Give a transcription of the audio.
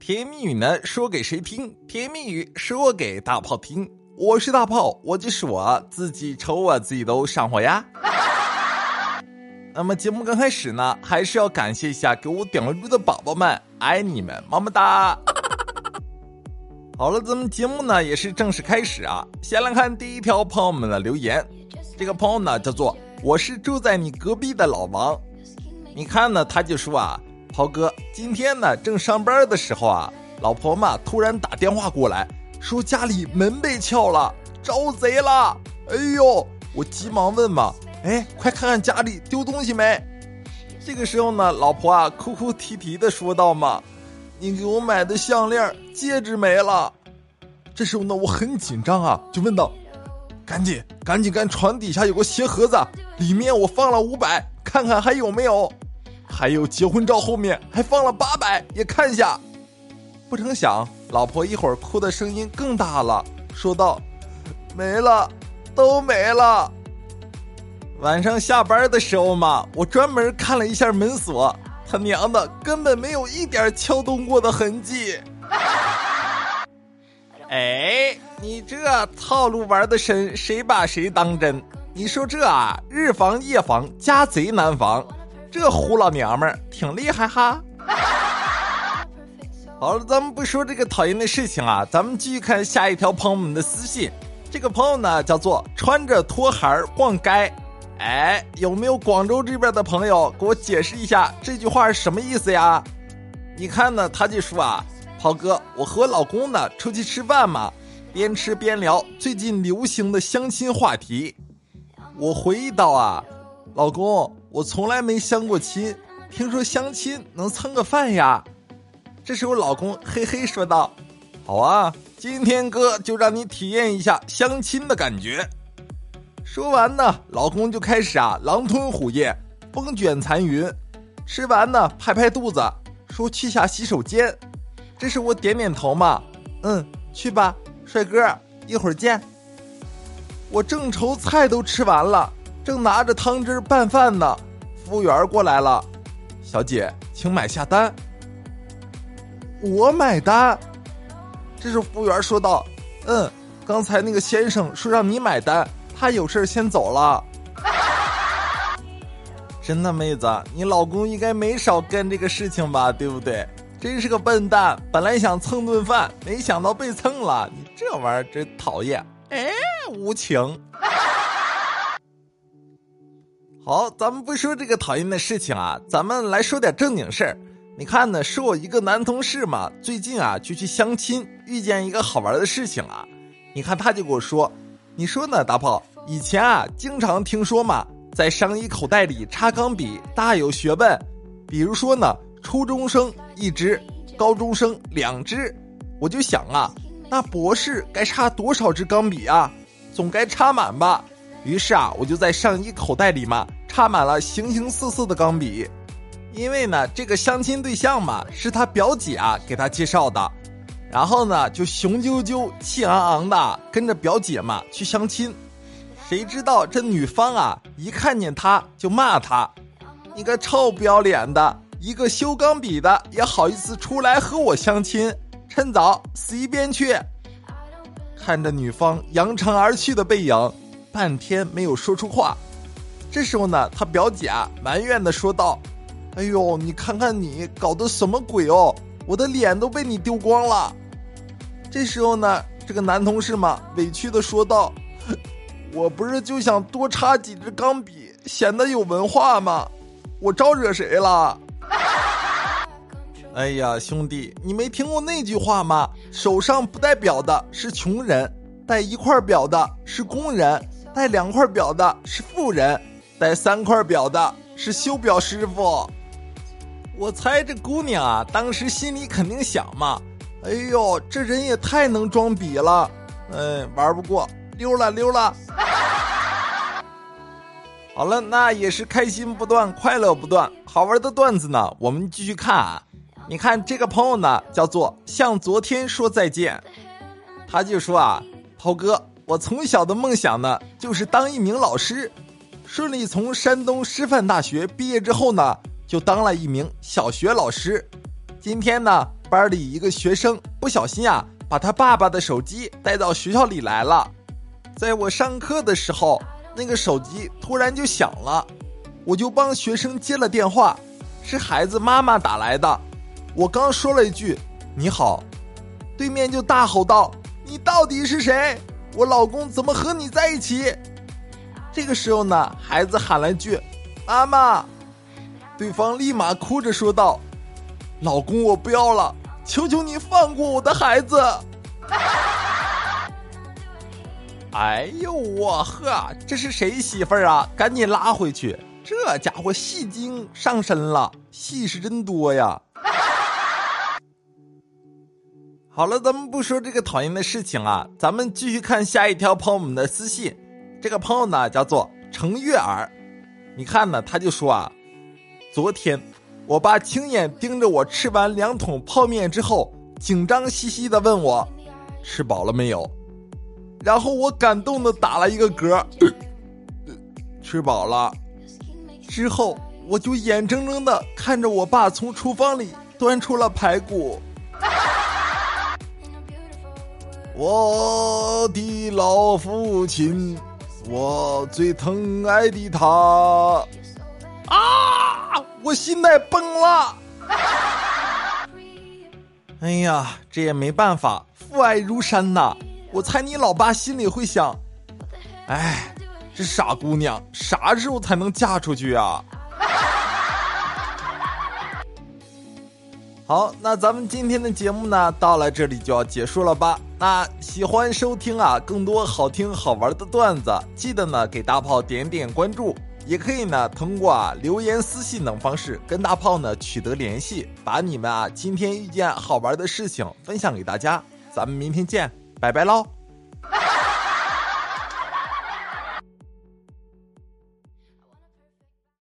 甜言蜜语呢，说给谁听？甜言蜜语说给大炮听。我是大炮，我就是我自己抽我自己都上火呀。那么节目刚开始呢，还是要感谢一下给我点关注的宝宝们，爱你们，么么哒。好了，咱们节目呢也是正式开始啊。先来看第一条朋友们的留言，这个朋友呢叫做我是住在你隔壁的老王，你看呢他就说啊，涛哥今天呢正上班的时候啊，老婆嘛突然打电话过来，说家里门被撬了，招贼了。哎呦，我急忙问嘛，哎，快看看家里丢东西没？这个时候呢，老婆啊哭哭啼啼的说道嘛。你给我买的项链、戒指没了。这时候呢，我很紧张啊，就问道：“赶紧，赶紧看床底下有个鞋盒子，里面我放了五百，看看还有没有。还有结婚照后面还放了八百，也看一下。”不成想，老婆一会儿哭的声音更大了，说道：“没了，都没了。”晚上下班的时候嘛，我专门看了一下门锁。他娘的，根本没有一点撬动过的痕迹。哎，你这套路玩的深，谁把谁当真？你说这啊，日防夜防，家贼难防，这胡老娘们儿挺厉害哈。好了，咱们不说这个讨厌的事情啊，咱们继续看下一条朋友们的私信。这个朋友呢，叫做穿着拖鞋逛街。哎，有没有广州这边的朋友给我解释一下这句话是什么意思呀？你看呢，他就说啊，涛哥，我和我老公呢出去吃饭嘛，边吃边聊最近流行的相亲话题。我回忆到啊，老公，我从来没相过亲，听说相亲能蹭个饭呀。这时候老公嘿嘿说道：“好啊，今天哥就让你体验一下相亲的感觉。”说完呢，老公就开始啊狼吞虎咽，风卷残云。吃完呢，拍拍肚子，说去下洗手间。这是我点点头嘛，嗯，去吧，帅哥，一会儿见。我正愁菜都吃完了，正拿着汤汁拌饭呢，服务员过来了，小姐，请买下单。我买单。这时服务员说道：“嗯，刚才那个先生说让你买单。”他有事先走了，真的妹子，你老公应该没少干这个事情吧？对不对？真是个笨蛋，本来想蹭顿饭，没想到被蹭了。你这玩意儿真讨厌，哎，无情。好，咱们不说这个讨厌的事情啊，咱们来说点正经事儿。你看呢，是我一个男同事嘛，最近啊就去相亲，遇见一个好玩的事情啊。你看他就跟我说。你说呢，大炮？以前啊，经常听说嘛，在上衣口袋里插钢笔大有学问。比如说呢，初中生一支，高中生两支。我就想啊，那博士该插多少支钢笔啊？总该插满吧。于是啊，我就在上衣口袋里嘛，插满了形形色色的钢笔。因为呢，这个相亲对象嘛，是他表姐啊给他介绍的。然后呢，就雄赳赳、气昂昂的跟着表姐嘛去相亲，谁知道这女方啊一看见他就骂他：“你个臭不要脸的，一个修钢笔的也好意思出来和我相亲，趁早死一边去！”看着女方扬长而去的背影，半天没有说出话。这时候呢，他表姐啊埋怨的说道：“哎呦，你看看你搞的什么鬼哦！”我的脸都被你丢光了。这时候呢，这个男同事嘛，委屈的说道：“我不是就想多插几支钢笔，显得有文化吗？我招惹谁了？”哎呀，兄弟，你没听过那句话吗？手上不戴表的是穷人，戴一块表的是工人，戴两块表的是富人，带三块表的是修表师傅。我猜这姑娘啊，当时心里肯定想嘛：“哎呦，这人也太能装逼了，嗯，玩不过，溜了溜了。”好了，那也是开心不断，快乐不断，好玩的段子呢，我们继续看啊。你看这个朋友呢，叫做向昨天说再见，他就说啊：“涛哥，我从小的梦想呢，就是当一名老师，顺利从山东师范大学毕业之后呢。”就当了一名小学老师，今天呢，班里一个学生不小心啊，把他爸爸的手机带到学校里来了。在我上课的时候，那个手机突然就响了，我就帮学生接了电话，是孩子妈妈打来的。我刚说了一句“你好”，对面就大吼道：“你到底是谁？我老公怎么和你在一起？”这个时候呢，孩子喊了句：“妈妈。”对方立马哭着说道：“老公，我不要了，求求你放过我的孩子。”哎呦我呵，这是谁媳妇儿啊？赶紧拉回去！这家伙戏精上身了，戏是真多呀。好了，咱们不说这个讨厌的事情啊，咱们继续看下一条朋友们的私信。这个朋友呢叫做程月儿，你看呢，他就说啊。昨天，我爸亲眼盯着我吃完两桶泡面之后，紧张兮兮的问我：“吃饱了没有？”然后我感动的打了一个嗝，吃饱了。之后我就眼睁睁的看着我爸从厨房里端出了排骨。我的老父亲，我最疼爱的他。我心态崩了，哎呀，这也没办法，父爱如山呐。我猜你老爸心里会想，哎，这傻姑娘啥时候才能嫁出去啊？好，那咱们今天的节目呢，到了这里就要结束了吧？那喜欢收听啊更多好听好玩的段子，记得呢给大炮点点关注。也可以呢，通过啊留言、私信等方式跟大炮呢取得联系，把你们啊今天遇见好玩的事情分享给大家。咱们明天见，拜拜喽。